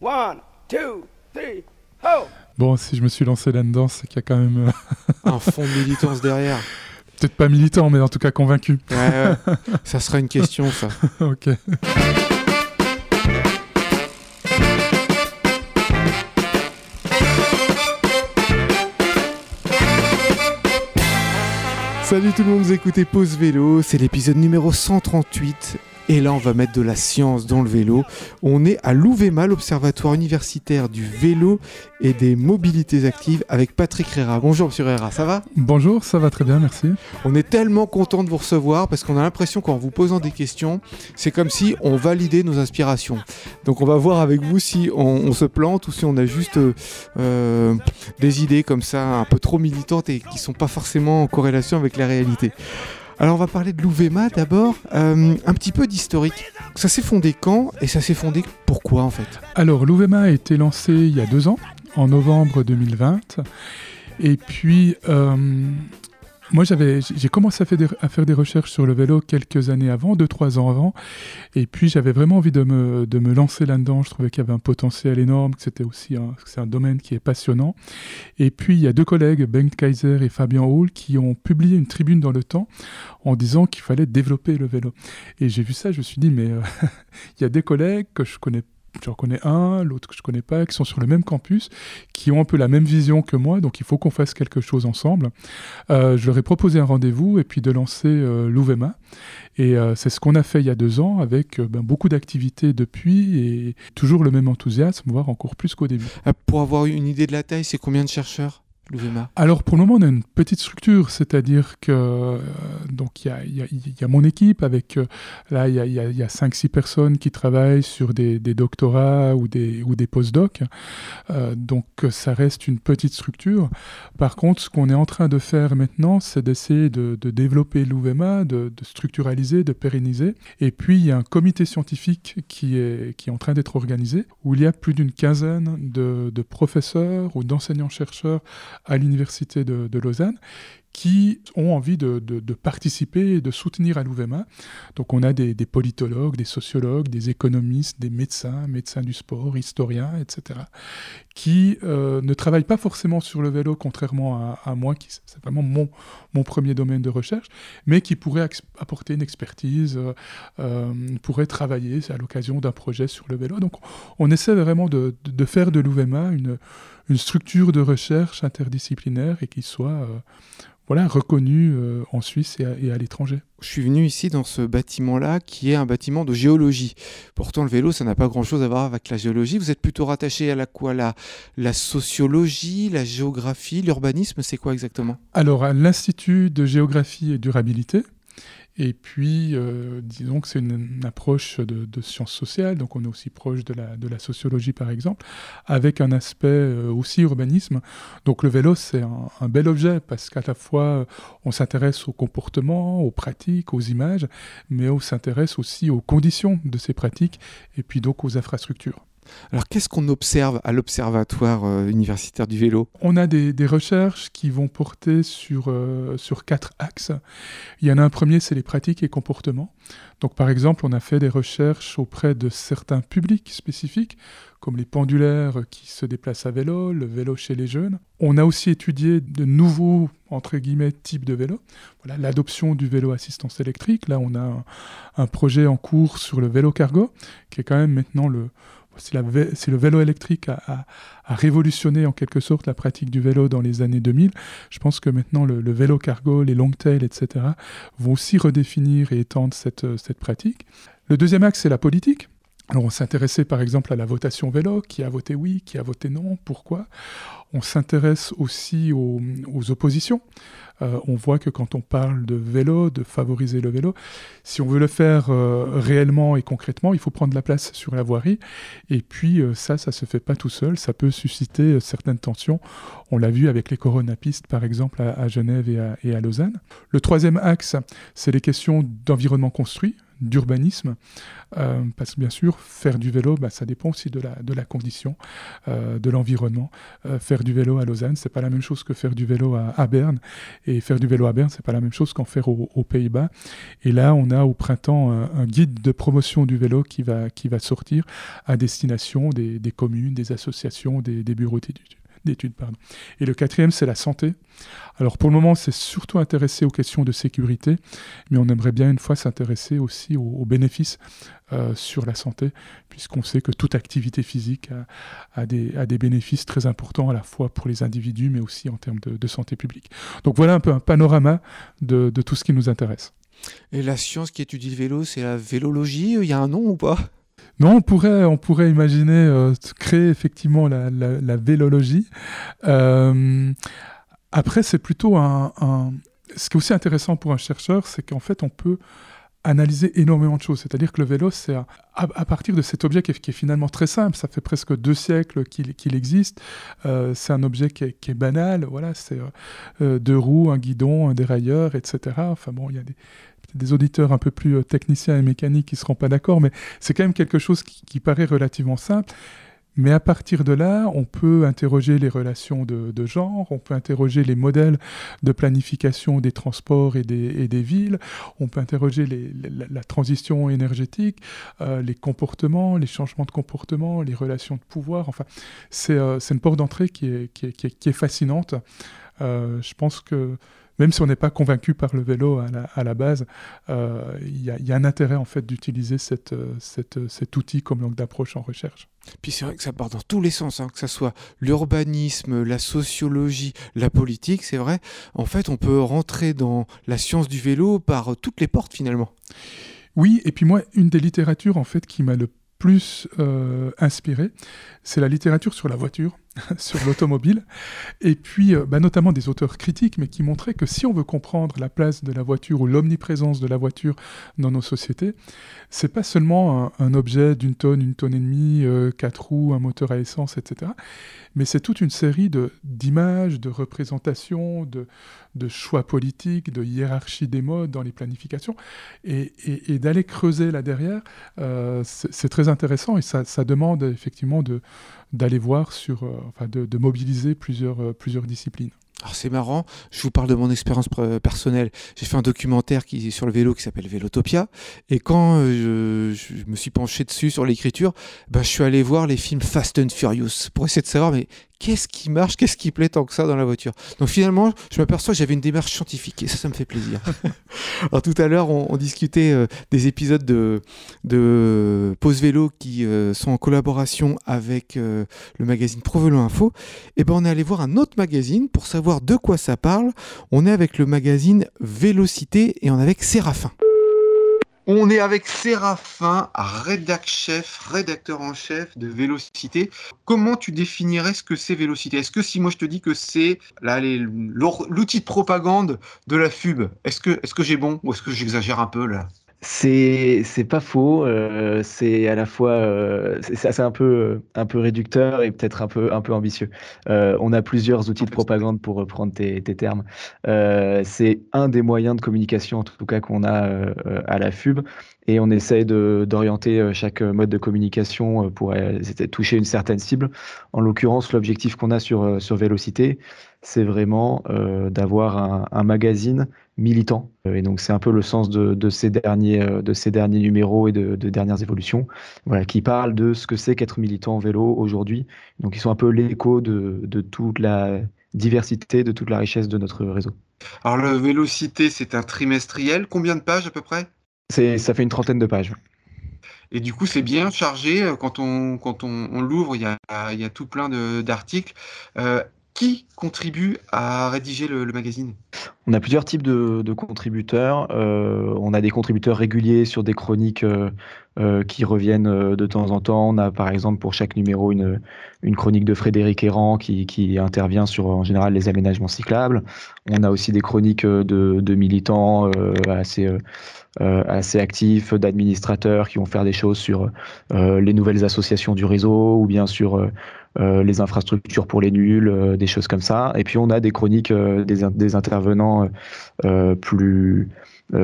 One, two, three, ho! Bon, si je me suis lancé là-dedans, c'est qu'il y a quand même. euh, un fond de militance derrière. Peut-être pas militant, mais en tout cas convaincu. Ouais, ouais. ça sera une question, ça. ok. Salut tout le monde, vous écoutez Pause Vélo, c'est l'épisode numéro 138. Et là, on va mettre de la science dans le vélo. On est à l'OUVEMA, l'Observatoire universitaire du vélo et des mobilités actives, avec Patrick Rera. Bonjour, monsieur Rera, ça va? Bonjour, ça va très bien, merci. On est tellement content de vous recevoir parce qu'on a l'impression qu'en vous posant des questions, c'est comme si on validait nos inspirations. Donc, on va voir avec vous si on, on se plante ou si on a juste euh, euh, des idées comme ça, un peu trop militantes et qui sont pas forcément en corrélation avec la réalité. Alors on va parler de l'OUVEMA d'abord, Euh, un petit peu d'historique. Ça s'est fondé quand et ça s'est fondé pourquoi en fait? Alors, l'OVMA a été lancé il y a deux ans, en novembre 2020. Et puis, euh, moi, j'ai commencé à faire, des, recherches sur le vélo quelques années avant, deux, trois ans avant. Et puis, j'avais vraiment envie de me, de me lancer là-dedans. Je trouvais qu'il y avait un potentiel énorme, que c'était aussi un, c'est un domaine qui est passionnant. Et puis, il y a deux collègues, Bengt Kaiser et Fabien Hall, qui ont publié une tribune dans le temps en disant qu'il fallait développer le vélo. Et j'ai vu ça, je me suis dit, mais euh, il y a des collègues que je connais J'en connais un, l'autre que je connais pas, qui sont sur le même campus, qui ont un peu la même vision que moi, donc il faut qu'on fasse quelque chose ensemble. Euh, je leur ai proposé un rendez-vous et puis de lancer euh, l'OUVEMA. Et euh, c'est ce qu'on a fait il y a deux ans avec euh, ben, beaucoup d'activités depuis et toujours le même enthousiasme, voire encore plus qu'au début. Pour avoir une idée de la taille, c'est combien de chercheurs? l'OUVEMA Alors pour le moment, on a une petite structure, c'est-à-dire que euh, donc il y a, mon équipe avec euh, là il y a, a- il y a 5-6 personnes qui travaillent sur des, doctorats ou des, ou des postdocs, Euh, donc ça reste une petite structure. Par contre, ce qu'on est en train de faire maintenant, c'est d'essayer de, développer l'OUVEMA, de, de structuraliser, de pérenniser. Et puis il y a un comité scientifique qui est, qui est en train d'être organisé, où il y a plus d'une quinzaine de, de professeurs ou d'enseignants-chercheurs à l'université de, Lausanne qui ont envie de, participer et de soutenir à l'OUVEMA. Donc on a des, politologues, des sociologues, des économistes, des médecins, médecins du sport, historiens, etc., qui euh, ne travaillent pas forcément sur le vélo, contrairement à, moi, qui c'est vraiment mon, premier domaine de recherche, mais qui pourraient apporter une expertise, euh, euh, pourraient travailler à l'occasion d'un projet sur le vélo. Donc on essaie vraiment de, faire de l'OUVEMA une, structure de recherche interdisciplinaire et qui soit voilà, reconnue euh, en Suisse et à, et à l'étranger. Je suis venu ici dans ce bâtiment-là qui est un bâtiment de géologie. Pourtant, le vélo, ça n'a pas grand-chose à voir avec la géologie. Vous êtes plutôt rattaché à la quoi la, la sociologie, la géographie, l'urbanisme, c'est quoi exactement? Alors, à l'Institut de géographie et durabilité, et puis, euh, disons que c'est une, approche de, sciences sociales, donc on est aussi proche de la, sociologie, par exemple, avec un aspect euh, aussi urbanisme. Donc le vélo, c'est un, un bel objet, parce qu'à la fois, on s'intéresse au comportement, aux pratiques, aux images, mais on s'intéresse aussi aux conditions de ces pratiques, et puis donc aux infrastructures. Alors, qu'est-ce qu'on observe à l'Observatoire euh, universitaire du vélo? On a des, recherches qui vont porter sur, euh, sur quatre axes. Il y en a un premier, c'est les pratiques et comportements. Donc par exemple, on a fait des recherches auprès de certains publics spécifiques, comme les pendulaires qui se déplacent à vélo, le vélo chez les jeunes. On a aussi étudié de nouveaux, entre guillemets, types de vélos. Voilà, l'adoption du vélo assistance électrique. Là, on a un, un projet en cours sur le vélo cargo, qui est quand même maintenant le... C'est le vélo électrique a révolutionné en quelque sorte la pratique du vélo dans les années 2000. Je pense que maintenant le, vélo cargo, les long tails, etc., vont aussi redéfinir et étendre cette, cette pratique. Le deuxième axe, c'est la politique. Alors on s'intéressait par exemple à la votation vélo, qui a voté oui, qui a voté non, pourquoi? On s'intéresse aussi aux, oppositions. Euh, on voit que quand on parle de vélo, de favoriser le vélo, si on veut le faire euh, réellement et concrètement, il faut prendre la place sur la voirie. Et puis euh, ça, ça se fait pas tout seul. Ça peut susciter certaines tensions. On l'a vu avec les coronapistes, par exemple, à, Genève et à Lausanne. Le troisième axe, c'est les questions d'environnement construit. D'urbanisme, euh, parce que bien sûr, faire du vélo, bah, ça dépend aussi de la, de la condition, euh, de l'environnement. Euh, faire du vélo à Lausanne, c'est pas la même chose que faire du vélo à, Berne, et faire du vélo à Berne, c'est pas la même chose qu'en faire aux Pays-Bas. Et là, on a au printemps un, guide de promotion du vélo qui va, qui va sortir à destination des, des communes, des associations, des, des bureaux d'études d'études. Et le quatrième, c'est la santé. Alors pour le moment, c'est surtout intéressé aux questions de sécurité, mais on aimerait bien une fois s'intéresser aussi aux, bénéfices euh, sur la santé, puisqu'on sait que toute activité physique a, des, des, bénéfices très importants à la fois pour les individus, mais aussi en termes de, santé publique. Donc voilà un peu un panorama de, tout ce qui nous intéresse. Et la science qui étudie le vélo, c'est la vélologie Il y a un nom ou pas? Non, on pourrait, on pourrait imaginer euh, créer effectivement la, la, vélologie. Euh, après, c'est plutôt un, Ce qui est aussi intéressant pour un chercheur, c'est qu'en fait, on peut analyser énormément de choses. C'est-à-dire que le vélo, c'est à, partir de cet objet qui est, finalement très simple, ça fait presque deux siècles qu'il existe, euh, c'est un objet qui est, banal, voilà, c'est deux roues, un guidon, un dérailleur, etc. Enfin bon, il y a des, auditeurs un peu plus euh, techniciens et mécaniques qui ne seront pas d'accord, mais c'est quand même quelque chose qui, paraît relativement simple. Mais à partir de là, on peut interroger les relations de, genre, on peut interroger les modèles de planification des transports et des, villes, on peut interroger la, transition énergétique, euh, les comportements, les changements de comportement, les relations de pouvoir. Enfin, c'est euh, une porte d'entrée qui est, qui, est, fascinante. je pense que même si on n'est pas convaincu par le vélo à la, base, euh, il y, a un intérêt en fait d'utiliser euh, cet outil comme langue d'approche en recherche. Puis c'est vrai que ça part dans tous les sens, hein, que ce soit l'urbanisme, la sociologie, la politique, c'est vrai. En fait, on peut rentrer dans la science du vélo par toutes les portes finalement. Oui, et puis moi, une des littératures en fait qui m'a le plus euh, inspiré, c'est la littérature sur la voiture, sur l'automobile, et puis euh, bah, notamment des auteurs critiques, mais qui montraient que si on veut comprendre la place de la voiture ou l'omniprésence de la voiture dans nos sociétés, c'est pas seulement un, objet d'une tonne, une tonne et demie, euh, quatre roues, un moteur à essence, etc. Mais c'est toute une série d'images, de, représentations, de, de, choix politiques, de hiérarchie des modes dans les planifications, et, d'aller creuser là derrière, euh, c'est très intéressant et ça, demande effectivement d'aller voir sur, euh, enfin de, mobiliser plusieurs, plusieurs disciplines. Alors c'est marrant, je vous parle de mon expérience personnelle. J'ai fait un documentaire qui, sur le vélo qui s'appelle Vélotopia. Et quand euh, je, me suis penché dessus sur l'écriture, ben, je suis allé voir les films Fast and Furious pour essayer de savoir mais qu'est-ce qui marche, qu'est-ce qui plaît tant que ça dans la voiture? Donc finalement, je m'aperçois que j'avais une démarche scientifique et ça, ça me fait plaisir. Alors tout à l'heure, on, discutait euh, des épisodes de, de Pause Vélo qui euh, sont en collaboration avec euh, le magazine Provelo Info. Et ben on est allé voir un autre magazine pour savoir de quoi ça parle. On est avec le magazine Vélocité et on est avec Séraphin. On est avec Séraphin, rédacteur en chef de Vélocité. Comment tu définirais ce que c'est Vélocité? Est-ce que si moi je te dis que c'est l'outil de propagande de la FUB, est-ce que, est -ce que j'ai bon ou est-ce que j'exagère un peu là? C'est pas faux, euh, c'est à la fois euh, c'est un peu un peu réducteur et peut-être un peu un peu ambitieux. Euh, on a plusieurs outils de propagande pour reprendre tes, termes. c'est un des moyens de communication en tout cas qu'on a à la FUB et on essaye d'orienter chaque mode de communication pour toucher une certaine cible. En l'occurrence, l'objectif qu'on a sur sur Vélocité, c'est vraiment d'avoir un magazine militant. Euh, et donc c'est un peu le sens de, ces, derniers, euh, de ces derniers numéros et de, dernières évolutions, voilà, qui parlent de ce que c'est qu'être militant en vélo aujourd'hui. Donc ils sont un peu l'écho de, toute la diversité, de toute la richesse de notre réseau. Alors le Vélocité, c'est un trimestriel. Combien de pages à peu près? Ça fait une trentaine de pages. Et du coup, c'est bien chargé. Euh, quand on, quand on, l'ouvre, il y a, y a, tout plein d'articles qui contribue à rédiger le, magazine? On a plusieurs types de, contributeurs. Euh, on a des contributeurs réguliers sur des chroniques euh, euh, qui reviennent de temps en temps. On a par exemple pour chaque numéro une, chronique de Frédéric Errand qui, intervient sur en général les aménagements cyclables. On a aussi des chroniques de militants assez, assez actifs, d'administrateurs qui vont faire des choses sur les nouvelles associations du réseau ou bien sur euh, les infrastructures pour les nuls, euh, des choses comme ça. Et puis on a des chroniques euh, des, intervenants plus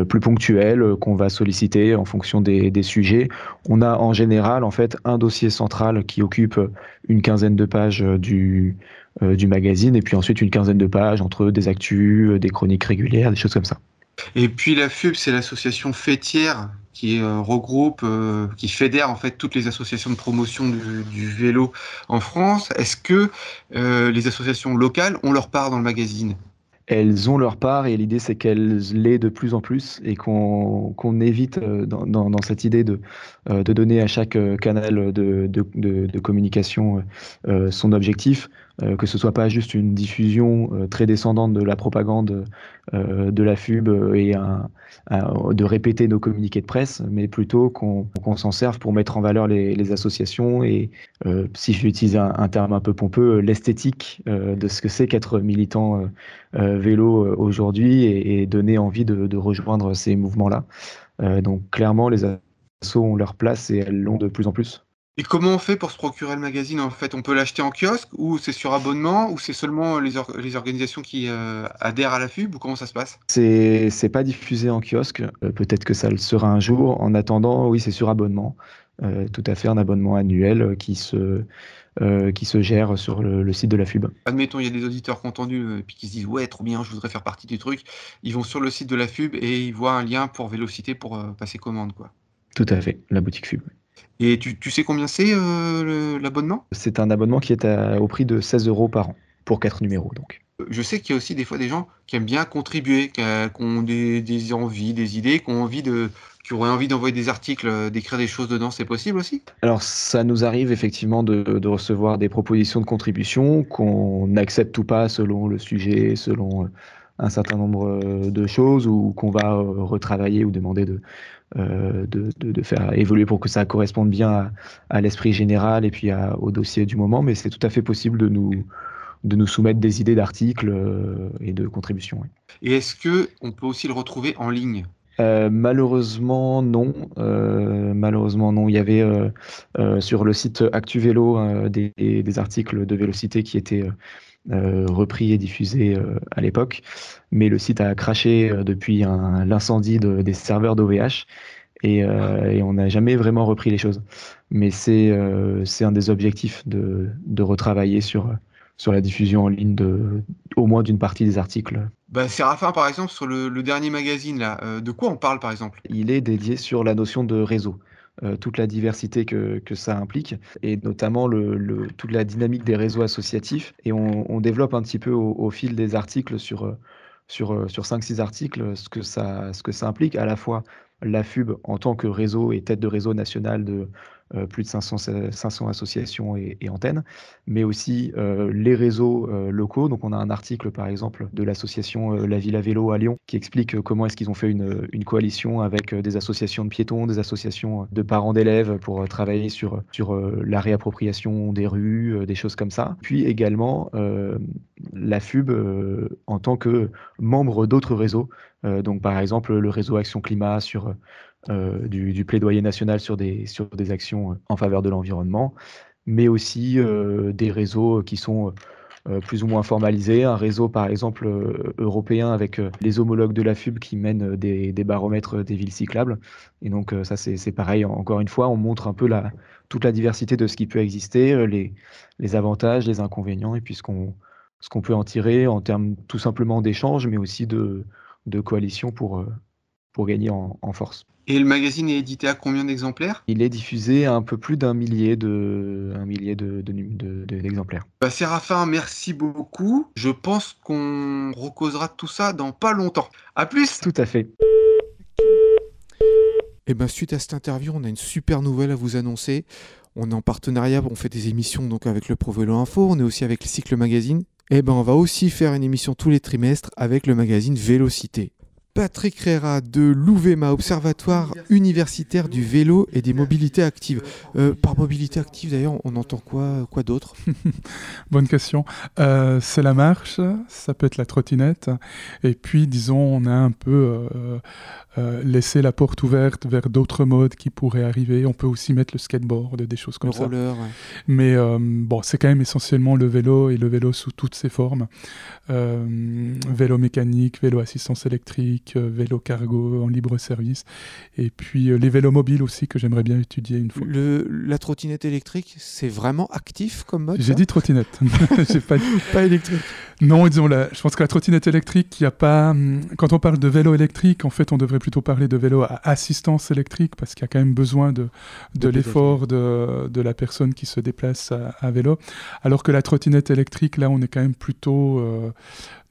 plus ponctuelles qu'on va solliciter en fonction des, des, sujets. On a en général en fait un dossier central qui occupe une quinzaine de pages du, du magazine et puis ensuite une quinzaine de pages entre des actus, des chroniques régulières, des choses comme ça. Et puis la FUB, c'est l'association fêtière qui euh, regroupe, euh, qui fédère en fait toutes les associations de promotion du, vélo en France. Est-ce que euh, les associations locales ont leur part dans le magazine? Elles ont leur part et l'idée c'est qu'elles l'aient de plus en plus et qu'on évite dans, cette idée de, donner à chaque canal de communication son objectif. Euh, que ce soit pas juste une diffusion euh, très descendante de la propagande euh, de la FUB et de répéter nos communiqués de presse, mais plutôt qu'on s'en serve pour mettre en valeur les, associations et, si utiliser un, terme un peu pompeux, l'esthétique de ce que c'est qu'être militant vélo aujourd'hui et, donner envie de, de rejoindre ces mouvements-là. donc clairement, les assos ont leur place et elles l'ont de plus en plus. Et comment on fait pour se procurer le magazine en fait? On peut l'acheter en kiosque ou c'est sur abonnement ou c'est seulement les, les, organisations qui euh, adhèrent à la FUB ou comment ça se passe? C'est pas diffusé en kiosque. Euh, peut-être que ça le sera un jour. En attendant, oui, c'est sur abonnement. Euh, tout à fait un abonnement annuel qui se, qui se gère sur le, site de la FUB. Admettons, il y a des auditeurs entendu et puis qui se disent Ouais, trop bien, je voudrais faire partie du truc. Ils vont sur le site de la FUB et ils voient un lien pour Vélocité pour passer commande. quoi. Tout à fait, la boutique FUB. Et tu, sais combien c'est euh, l'abonnement? C'est un abonnement qui est au prix de 16 euros par an pour 4 numéros. Donc. Euh, je sais qu'il y a aussi des fois des gens qui aiment bien contribuer, qui, ont des, envies, des idées, qui ont envie de, qui auraient envie d'envoyer des articles, euh, d'écrire des choses dedans, c'est possible aussi? Alors ça nous arrive effectivement de, recevoir des propositions de contribution qu'on accepte ou pas selon le sujet, selon un certain nombre de choses ou qu'on va retravailler ou demander de, euh, de, de, faire évoluer pour que ça corresponde bien à, l'esprit général et puis au dossier du moment, mais c'est tout à fait possible de nous, de nous soumettre des idées d'articles euh, et de contributions. Et est-ce que on peut aussi le retrouver en ligne? Euh, malheureusement non, malheureusement non. Il y avait sur le site ActuVélo des, des, articles de Vélocité qui étaient euh, repris et diffusé euh, à l'époque. Mais le site a craché euh, depuis l'incendie des serveurs d'OVH et, on n'a jamais vraiment repris les choses. Mais c'est un des objectifs de, de retravailler sur, sur la diffusion en ligne de, au moins d'une partie des articles. Bah, Séraphin, par exemple, sur le, le dernier magazine, là, de quoi on parle, par exemple? Il est dédié sur la notion de réseau. Euh, toute la diversité que, que, ça implique, et notamment le, toute la dynamique des réseaux associatifs. Et on, développe un petit peu au, fil des articles sur, euh, sur, euh, sur 5-6 articles ce que, ça, ce que ça implique, à la fois la FUB en tant que réseau et tête de réseau national de euh, plus de 500, 500 associations et, antennes, mais aussi euh, les réseaux euh, locaux. Donc on a un article par exemple de l'association La Ville à Vélo à Lyon qui explique comment est-ce qu'ils ont fait une, une, coalition avec des associations de piétons, des associations de parents d'élèves pour travailler sur, sur la réappropriation des rues, des choses comme ça. Puis également la FUB en tant que membre d'autres réseaux. donc par exemple le réseau Action Climat sur euh, du, plaidoyer national sur des, sur des actions euh, en faveur de l'environnement, mais aussi euh, des réseaux qui sont plus ou moins formalisés. Un réseau, par exemple, européen avec les homologues de la FUB qui mènent des, baromètres des villes cyclables. Et donc, ça, c'est pareil. Encore une fois, on montre un peu la, toute la diversité de ce qui peut exister, les, les avantages, les inconvénients, et puis ce qu'on qu'on peut en tirer en termes tout simplement d'échanges, mais aussi de, de coalition pour, pour gagner en, force. Et le magazine est édité à combien d'exemplaires? Il est diffusé à un peu plus d'un millier de un millier de, d'exemplaires. Bah, Séraphin, merci beaucoup. Je pense qu'on recausera tout ça dans pas longtemps. À plus. Tout à fait. Et eh ben suite à cette interview, on a une super nouvelle à vous annoncer. On est en partenariat, on fait des émissions donc avec le Pro Vélo Info, on est aussi avec le Cycle Magazine. Et eh ben on va aussi faire une émission tous les trimestres avec le magazine Vélocité. Patrick Rera de l'UVEMA, Observatoire universitaire du vélo et des mobilités actives. Euh, par mobilité active, d'ailleurs, on entend quoi, quoi d'autre? Bonne question. Euh, c'est la marche, ça peut être la trottinette, et puis, disons, on a un peu euh, laisser la porte ouverte vers d'autres modes qui pourraient arriver. On peut aussi mettre le skateboard, des choses comme le ça. Roller, Mais bon, c'est quand même essentiellement le vélo et le vélo sous toutes ses formes. Vélo mécanique, vélo assistance électrique, électrique, vélo cargo en libre service, et puis les vélos mobiles aussi que j'aimerais bien étudier une fois. Le, la trottinette électrique, c'est vraiment actif comme mode J'ai dit trottinette, j'ai pas, pas électrique. Non, disons, la, je pense que la trottinette électrique, il y a pas. Hum, quand on parle de vélo électrique, en fait, on devrait plutôt parler de vélo à assistance électrique parce qu'il y a quand même besoin de, de, l'effort de, de, la personne qui se déplace à, vélo. Alors que la trottinette électrique, là, on est quand même plutôt euh,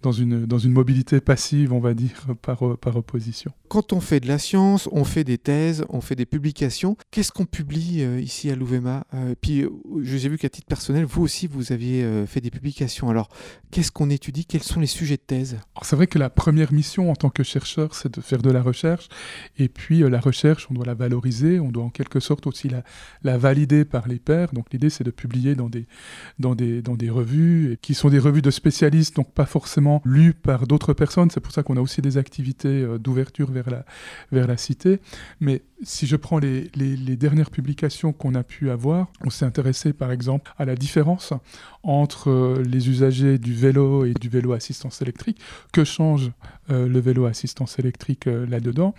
dans une, dans une mobilité passive, on va dire, par, par opposition. Quand on fait de la science, on fait des thèses, on fait des publications. Qu'est-ce qu'on publie euh, ici à l'UVMA euh, Puis, euh, j'ai vu qu'à titre personnel, vous aussi, vous aviez fait des publications. Alors, qu'est-ce qu'on étudie? Quels sont les sujets de thèse? C'est vrai que la première mission en tant que chercheur, c'est de faire de la recherche. Et puis, la recherche, on doit la valoriser, on doit en quelque sorte aussi la, la valider par les pairs. Donc, l'idée, c'est de publier dans des, dans, des, dans des revues qui sont des revues de spécialistes, donc pas forcément lu par d'autres personnes. C'est pour ça qu'on a aussi des activités euh, d'ouverture vers la, vers la cité. Mais si je prends les, les, dernières publications qu'on a pu avoir, on s'est intéressé par exemple à la différence entre euh, les usagers du vélo et du vélo assistance électrique. Que change euh, le vélo assistance électrique là-dedans?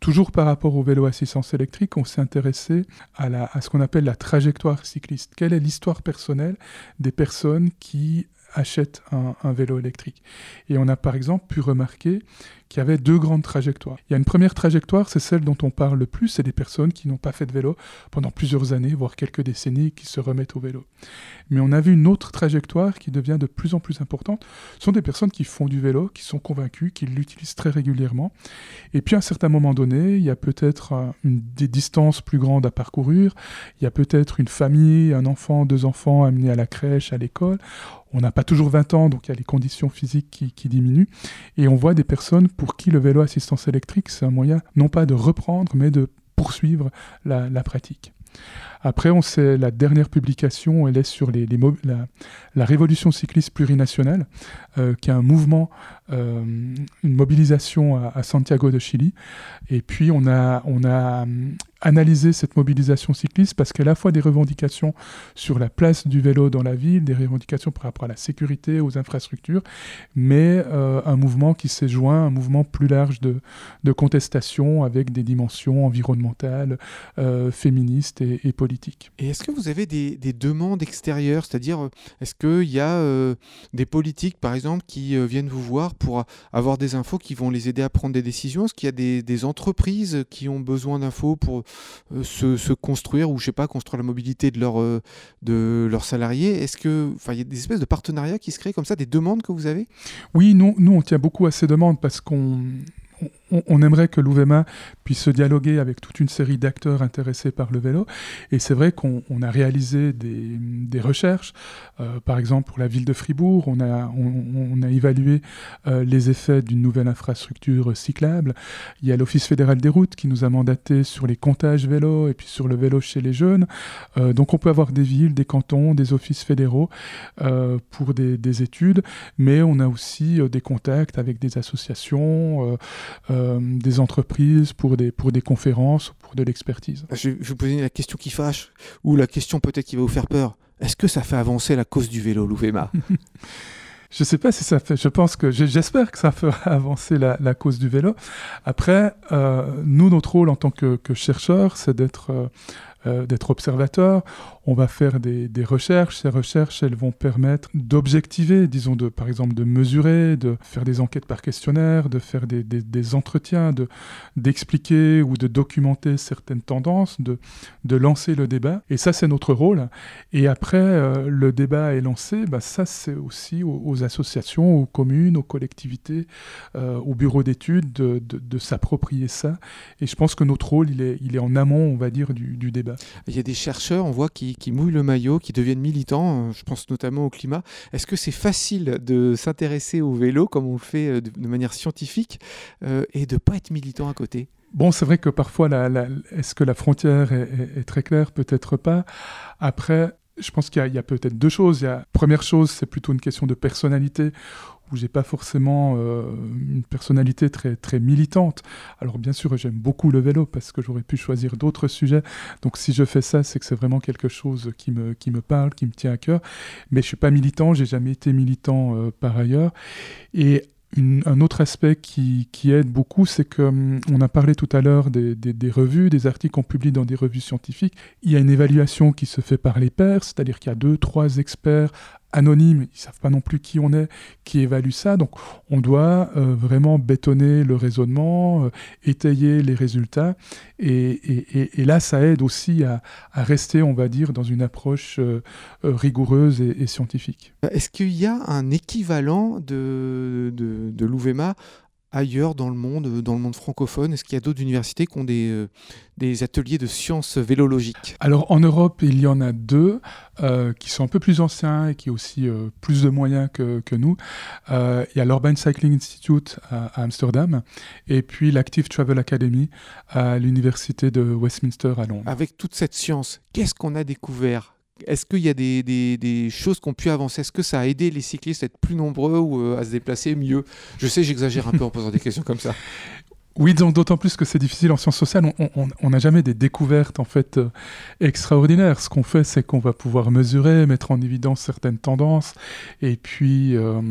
Toujours par rapport au vélo assistance électrique, on s'est intéressé à, la, à ce qu'on appelle la trajectoire cycliste. Quelle est l'histoire personnelle des personnes qui achètent un, vélo électrique. Et on a par exemple pu remarquer qu'il y avait deux grandes trajectoires. Il y a une première trajectoire, c'est celle dont on parle le plus, c'est des personnes qui n'ont pas fait de vélo pendant plusieurs années, voire quelques décennies, qui se remettent au vélo. Mais on a vu une autre trajectoire qui devient de plus en plus importante. Ce sont des personnes qui font du vélo, qui sont convaincues, qui l'utilisent très régulièrement. Et puis à un certain moment donné, il y a peut-être des distances plus grandes à parcourir, il y a peut-être une famille, un enfant, deux enfants amenés à la crèche, à l'école on n'a pas toujours 20 ans, donc il y a les conditions physiques qui, diminuent. Et on voit des personnes pour qui le vélo assistance électrique, c'est un moyen non pas de reprendre, mais de poursuivre la, pratique. Après, on sait, la dernière publication, elle est sur les, la, révolution cycliste plurinationale, euh, qui est un mouvement, euh, une mobilisation à, à, Santiago de Chili. Et puis, on a, on a analyser cette mobilisation cycliste parce qu'à la fois des revendications sur la place du vélo dans la ville, des revendications par rapport à la sécurité, aux infrastructures, mais euh, un mouvement qui s'est joint, un mouvement plus large de, de contestation avec des dimensions environnementales, euh, féministes et, politiques. Et est-ce que vous avez des, des demandes extérieures, c'est-à-dire euh, est-ce qu'il y a des politiques par exemple qui viennent vous voir pour avoir des infos qui vont les aider à prendre des décisions? Est-ce qu'il y a des entreprises qui ont besoin d'infos pour euh, se, construire ou je sais pas construire la mobilité euh, de leurs salariés. Est-ce que il y a des espèces de partenariats qui se créent comme ça, des demandes que vous avez? Oui, nous on tient beaucoup à ces demandes parce qu'on on, aimerait que l'UVMA puisse se dialoguer avec toute une série d'acteurs intéressés par le vélo. Et c'est vrai qu'on a réalisé des, recherches. Euh, par exemple, pour la ville de Fribourg, on a, évalué euh, les effets d'une nouvelle infrastructure cyclable. Il y a l'Office fédéral des routes qui nous a mandaté sur les comptages vélo et puis sur le vélo chez les jeunes. Euh, donc on peut avoir des villes, des cantons, des offices fédéraux pour des, études, mais on a aussi des contacts avec des associations. Euh, des entreprises, pour des, pour des conférences, pour de l'expertise. Je, vais vous poser la question qui fâche, ou la question peut-être qui va vous faire peur. Est-ce que ça fait avancer la cause du vélo, l'UVMA Je ne sais pas si ça fait. Je pense que j'espère que ça fera avancer la, la, cause du vélo. Après, euh, nous, notre rôle en tant que, que chercheurs, c'est d'être euh, euh, d'être observateur. On va faire des, recherches. Ces recherches, elles vont permettre d'objectiver, disons, de, par exemple, de mesurer, de faire des enquêtes par questionnaire, de faire des, des, entretiens, d'expliquer ou de documenter certaines tendances, de, de lancer le débat. Et ça, c'est notre rôle. Et après, euh, le débat est lancé, bah, ça, c'est aussi aux, associations, aux communes, aux collectivités, euh, aux bureaux d'études de, de, s'approprier ça. Et je pense que notre rôle, il est, il est en amont, on va dire, du, du débat. Il y a des chercheurs, on voit, qui, mouillent le maillot, qui deviennent militants, euh, je pense notamment au climat. Est-ce que c'est facile de s'intéresser au vélo comme on le fait euh, de, manière scientifique euh, et de ne pas être militant à côté? Bon, c'est vrai que parfois, est-ce que la frontière est, très claire? Peut-être pas. Après, je pense qu'il y a, peut-être deux choses. La première chose, c'est plutôt une question de personnalité où j'ai pas forcément euh, une personnalité très très militante. Alors bien sûr, j'aime beaucoup le vélo parce que j'aurais pu choisir d'autres sujets. Donc si je fais ça, c'est que c'est vraiment quelque chose qui me qui me parle, qui me tient à cœur. Mais je suis pas militant, j'ai jamais été militant euh, par ailleurs. Et un autre aspect qui, aide beaucoup, c'est que hum, on a parlé tout à l'heure des, des, revues, des articles qu'on publie dans des revues scientifiques. Il y a une évaluation qui se fait par les pairs, c'est-à-dire qu'il y a deux, trois experts anonymes, ils savent pas non plus qui on est, qui évalue ça. Donc on doit euh, vraiment bétonner le raisonnement, euh, étayer les résultats. Et, là, ça aide aussi à, rester, on va dire, dans une approche euh, rigoureuse et, scientifique. Est-ce qu'il y a un équivalent de, de, ailleurs dans le monde, dans le monde francophone? Est-ce qu'il y a d'autres universités qui ont des, euh, des ateliers de sciences vélologiques? Alors en Europe, il y en a deux euh, qui sont un peu plus anciens et qui ont aussi euh, plus de moyens que, que nous. il y a l'Urban Cycling Institute à, à Amsterdam et puis l'Active Travel Academy à l'Université de Westminster à Londres. Avec toute cette science, qu'est-ce qu'on a découvert? Est-ce qu'il y a des, des, choses qui ont pu avancer? Est-ce que ça a aidé les cyclistes à être plus nombreux ou euh, à se déplacer mieux? Je sais, j'exagère un peu en posant des questions comme ça. Oui, d'autant plus que c'est difficile en sciences sociales. On n'a jamais des découvertes en fait euh, extraordinaires. Ce qu'on fait, c'est qu'on va pouvoir mesurer, mettre en évidence certaines tendances, et puis euh,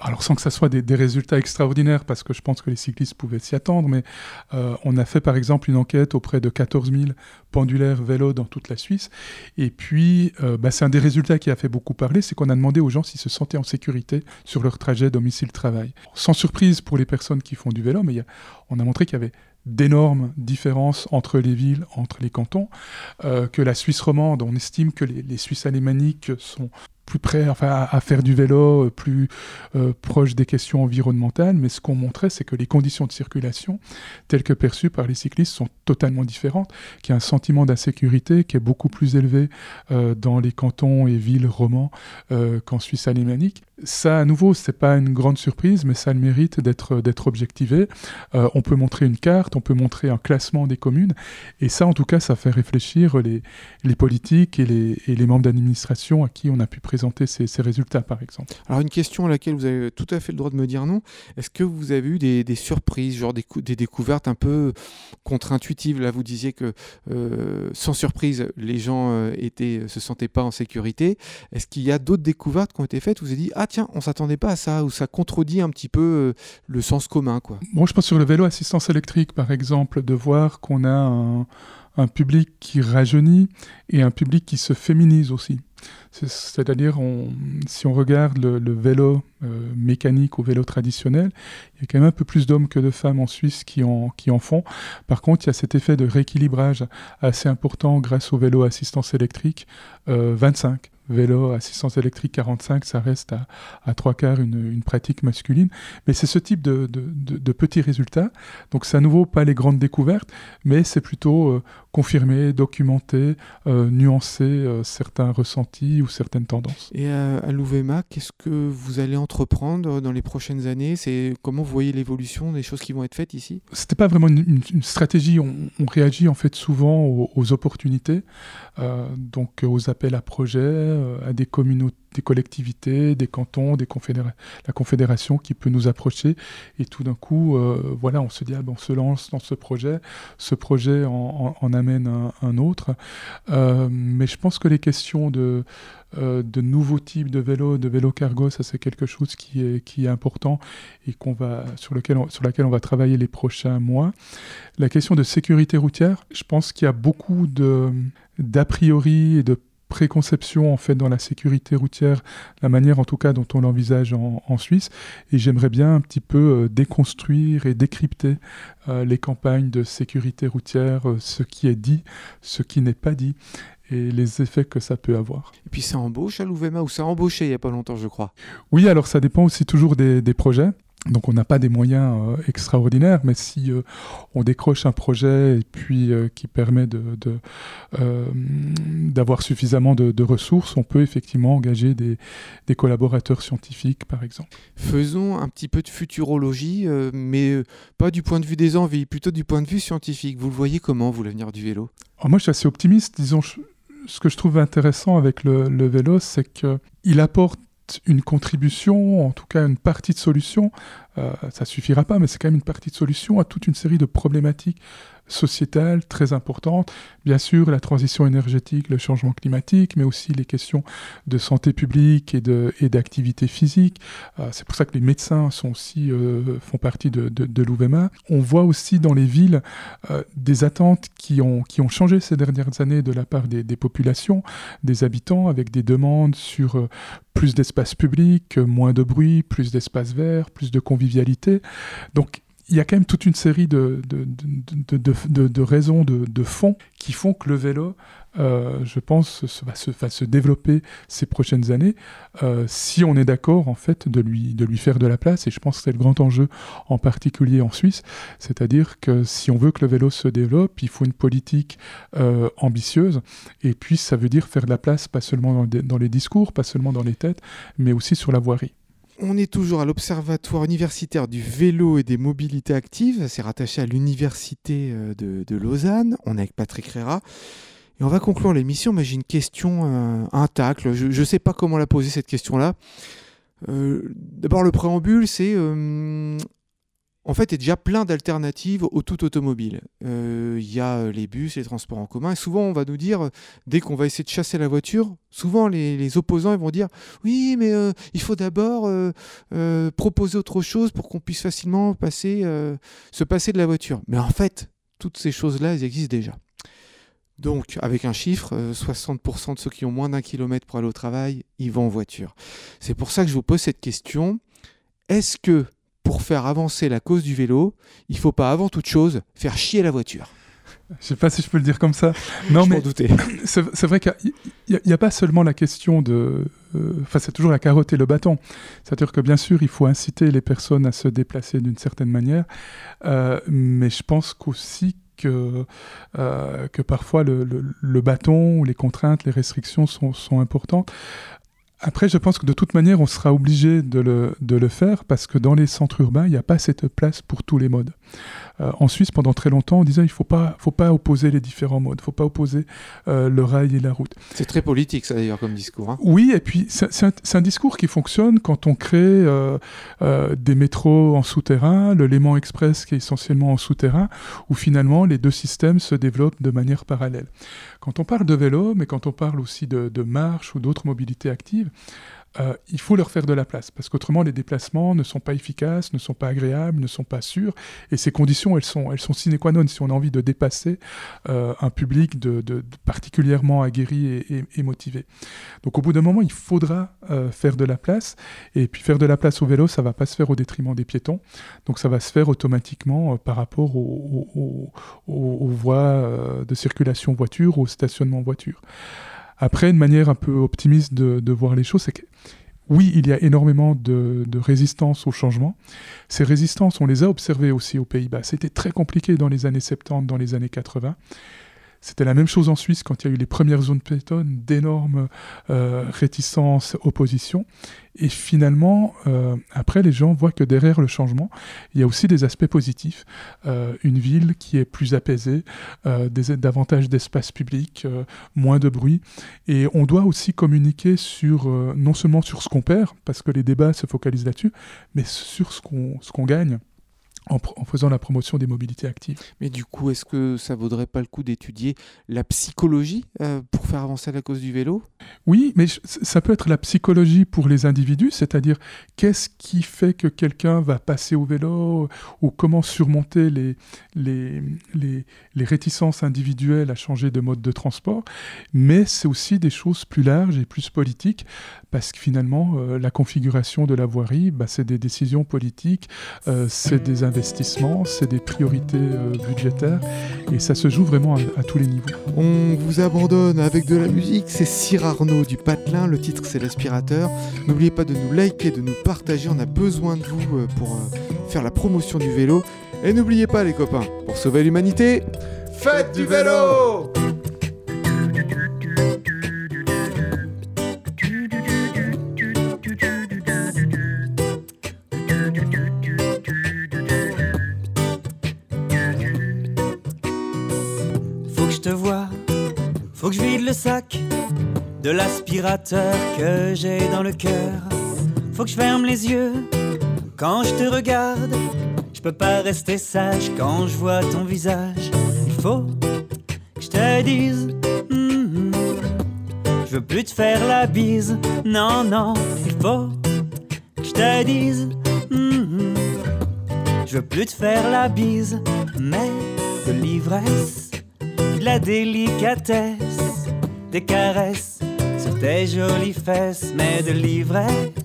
alors sans que ça soit des, résultats extraordinaires, parce que je pense que les cyclistes pouvaient s'y attendre, mais euh, on a fait par exemple une enquête auprès de 14 000 pendulaires vélos dans toute la Suisse, et puis euh, bah, c'est un des résultats qui a fait beaucoup parler, c'est qu'on a demandé aux gens s'ils se sentaient en sécurité sur leur trajet domicile-travail. Sans surprise pour les personnes qui font du vélo, mais on a montré qu'il y avait d'énormes différences entre les villes, entre les cantons, euh, que la Suisse romande, on estime que les, les Suisses alémaniques sont plus près, enfin, à, faire du vélo, euh, plus euh, proche des questions environnementales. Mais ce qu'on montrait, c'est que les conditions de circulation, telles que perçues par les cyclistes, sont totalement différentes. Qu'il y a un sentiment d'insécurité qui est beaucoup plus élevé euh, dans les cantons et villes romans qu'en Suisse alémanique. Ça, à nouveau, c'est pas une grande surprise, mais ça a le mérite d'être d'être objectivé. on peut montrer une carte, on peut montrer un classement des communes, et ça, en tout cas, ça fait réfléchir les, les politiques et les, et les membres d'administration à qui on a pu présenter ces, résultats, par exemple? Alors une question à laquelle vous avez tout à fait le droit de me dire non. Est-ce que vous avez eu des, surprises, genre des, des, découvertes un peu contre-intuitives? Là, vous disiez que euh, sans surprise, les gens euh, étaient, se sentaient pas en sécurité. Est-ce qu'il y a d'autres découvertes qui ont été faites? Vous avez dit ah tiens, on s'attendait pas à ça, ou ça contredit un petit peu euh, le sens commun, quoi. Bon, je pense sur le vélo assistance électrique, par exemple, de voir qu'on a un un public qui rajeunit et un public qui se féminise aussi. C'est-à-dire, si on regarde le, vélo euh, mécanique au vélo traditionnel, il y a quand même un peu plus d'hommes que de femmes en Suisse qui en, qui en font. Par contre, il y a cet effet de rééquilibrage assez important grâce au vélo assistance électrique, 25. Euh, vélo, assistance électrique 45, ça reste à, à trois quarts une, une, pratique masculine. Mais c'est ce type de, de, de, petits résultats. Donc c'est à nouveau pas les grandes découvertes, mais c'est plutôt euh, confirmer, documenter, euh, nuancer euh, certains ressentis ou certaines tendances. Et à l'UVMA, qu'est-ce que vous allez entreprendre dans les prochaines années? C'est comment vous voyez l'évolution des choses qui vont être faites ici? C'était pas vraiment une, une, stratégie. On, on, réagit en fait souvent aux, aux opportunités, donc aux appels à projets euh, à des des collectivités, des cantons, la confédération qui peut nous approcher. Et tout d'un coup, euh, voilà, on se dit, ah, ben, on se lance dans ce projet. Ce projet en, amène un, autre. Euh, mais je pense que les questions de, de nouveaux types de vélos, de vélos cargo, ça c'est quelque chose qui est, qui est important et va, sur, lequel sur laquelle on va travailler les prochains mois. La question de sécurité routière, je pense qu'il y a beaucoup d'a priori et de préconception en fait dans la sécurité routière, la manière en tout cas dont on l'envisage en, Suisse. Et j'aimerais bien un petit peu euh, déconstruire et décrypter euh, les campagnes de sécurité routière, euh, ce qui est dit, ce qui n'est pas dit et les effets que ça peut avoir. Et puis ça embauche à l'Ouvema ou ça a embauché il n'y a pas longtemps je crois? Oui alors ça dépend aussi toujours des, des projets. Donc on n'a pas des moyens euh, extraordinaires, mais si euh, on décroche un projet et puis euh, qui permet d'avoir suffisamment de, ressources, on peut effectivement engager des, collaborateurs scientifiques, par exemple. Faisons un petit peu de futurologie, mais pas du point de vue des envies, plutôt du point de vue scientifique. Vous le voyez comment, vous, l'avenir du vélo? Moi, je suis assez optimiste. Disons, ce que je trouve intéressant avec le, le vélo, c'est qu'il apporte une contribution, en tout cas une partie de solution, euh, ça suffira pas, mais c'est quand même une partie de solution à toute une série de problématiques sociétales très importantes. Bien sûr, la transition énergétique, le changement climatique, mais aussi les questions de santé publique et, et d'activité physique. Euh, c'est pour ça que les médecins sont aussi, euh, font partie de, de. On voit aussi dans les villes euh, des attentes qui ont, qui ont changé ces dernières années de la part des, des populations, des habitants, avec des demandes sur plus d'espace public, moins de bruit, plus d'espace vert, plus de convivialité. Donc il y a quand même toute une série de, de, de, de, raisons de, fond qui font que le vélo, euh, je pense, va se, va se développer ces prochaines années, euh, si on est d'accord en fait de lui, de lui faire de la place. Et je pense que c'est le grand enjeu en particulier en Suisse, c'est-à-dire que si on veut que le vélo se développe, il faut une politique euh, ambitieuse. Et puis ça veut dire faire de la place, pas seulement dans les discours, pas seulement dans les têtes, mais aussi sur la voirie. On est toujours à l'Observatoire universitaire du vélo et des mobilités actives. C'est rattaché à l'Université euh, de, Lausanne. On est avec Patrick Rera. Et on va conclure l'émission, mais j'ai une question, euh, un tacle. Je ne sais pas comment la poser, cette question-là. Euh, D'abord, le préambule, c'est en fait, il y a déjà plein d'alternatives au tout automobile. Il euh, y a euh, les bus, les transports en commun. Et souvent, on va nous dire, euh, dès qu'on va essayer de chasser la voiture, souvent les, opposants vont dire Oui, mais il faut d'abord proposer autre chose pour qu'on puisse facilement passer, se passer de la voiture. Mais en fait, toutes ces choses-là, elles existent déjà. Donc, avec un chiffre, 60% de ceux qui ont moins d'un kilomètre pour aller au travail, ils vont en voiture. C'est pour ça que je vous pose cette question. Est-ce que pour faire avancer la cause du vélo, il faut pas avant toute chose faire chier la voiture. Je sais pas si je peux le dire comme ça. Non, je mais c'est vrai qu'il n'y a, a, pas seulement la question de. Enfin, euh, c'est toujours la carotte et le bâton. C'est-à-dire que bien sûr, il faut inciter les personnes à se déplacer d'une certaine manière, euh, mais je pense qu'aussi que, euh, que parfois le, le, le, bâton ou les contraintes, les restrictions sont, sont importantes. Après, je pense que de toute manière, on sera obligé de le, de le faire parce que dans les centres urbains, il n'y a pas cette place pour tous les modes. Euh, en Suisse, pendant très longtemps, on disait il ne faut pas, faut pas opposer les différents modes, il ne faut pas opposer euh, le rail et la route. C'est très politique, ça d'ailleurs, comme discours. Hein. Oui, et puis c'est un, un, discours qui fonctionne quand on crée euh, euh des métros en souterrain, le Léman Express qui est essentiellement en souterrain, où finalement les deux systèmes se développent de manière parallèle. Quand on parle de vélo, mais quand on parle aussi de, marche ou d'autres mobilités actives, euh, il faut leur faire de la place, parce qu'autrement les déplacements ne sont pas efficaces, ne sont pas agréables, ne sont pas sûrs, et ces conditions, elles sont, elles sont sine qua non si on a envie de dépasser euh, un public de, de, de particulièrement aguerri et, et, et, motivé. Donc au bout d'un moment, il faudra euh, faire de la place, et puis faire de la place au vélo, ça va pas se faire au détriment des piétons, donc ça va se faire automatiquement euh, par rapport aux, aux, voies euh, de circulation voiture, au stationnement voiture. Après, une manière un peu optimiste de, voir les choses, c'est que oui, il y a énormément de, de, résistance au changement. Ces résistances, on les a observées aussi aux Pays-Bas. C'était très compliqué dans les années 70, dans les années 80. C'était la même chose en Suisse quand il y a eu les premières zones piétonnes, d'énormes euh, réticences, oppositions. Et finalement, euh, après, les gens voient que derrière le changement, il y a aussi des aspects positifs. Euh, une ville qui est plus apaisée, davantage d'espace public, moins de bruit. Et on doit aussi communiquer sur, non seulement sur ce qu'on perd, parce que les débats se focalisent là-dessus, mais sur ce qu'on qu'on gagne en, en, faisant la promotion des mobilités actives. Mais du coup, est-ce que ça vaudrait pas le coup d'étudier la psychologie euh, pour faire avancer la cause du vélo? Oui, mais ça peut être la psychologie pour les individus, c'est-à-dire qu'est-ce qui fait que quelqu'un va passer au vélo ou comment surmonter les, les, les, les réticences individuelles à changer de mode de transport. Mais c'est aussi des choses plus larges et plus politiques parce que finalement, euh, la configuration de la voirie, bah, c'est des décisions politiques, euh, c'est des c'est des priorités euh, budgétaires, et ça se joue vraiment à, tous les niveaux. On vous abandonne avec de la musique, c'est Cyr Arnaud du Patelin, le titre c'est l'aspirateur. N'oubliez pas de nous liker, de nous partager, on a besoin de vous euh, pour euh, faire la promotion du vélo. Et n'oubliez pas les copains, pour sauver l'humanité, faites du vélo que j'ai dans le cœur. Faut que je ferme les yeux quand je te regarde. Je peux pas rester sage quand je vois ton visage. faut que je te dise. Mhm. Je veux plus te faire la bise. Non, non, il faut que je te dise. Mhm. Je veux plus te faire la bise, mais de l'ivresse, de la délicatesse, des caresses tes jolies fesses, mais de l'ivresse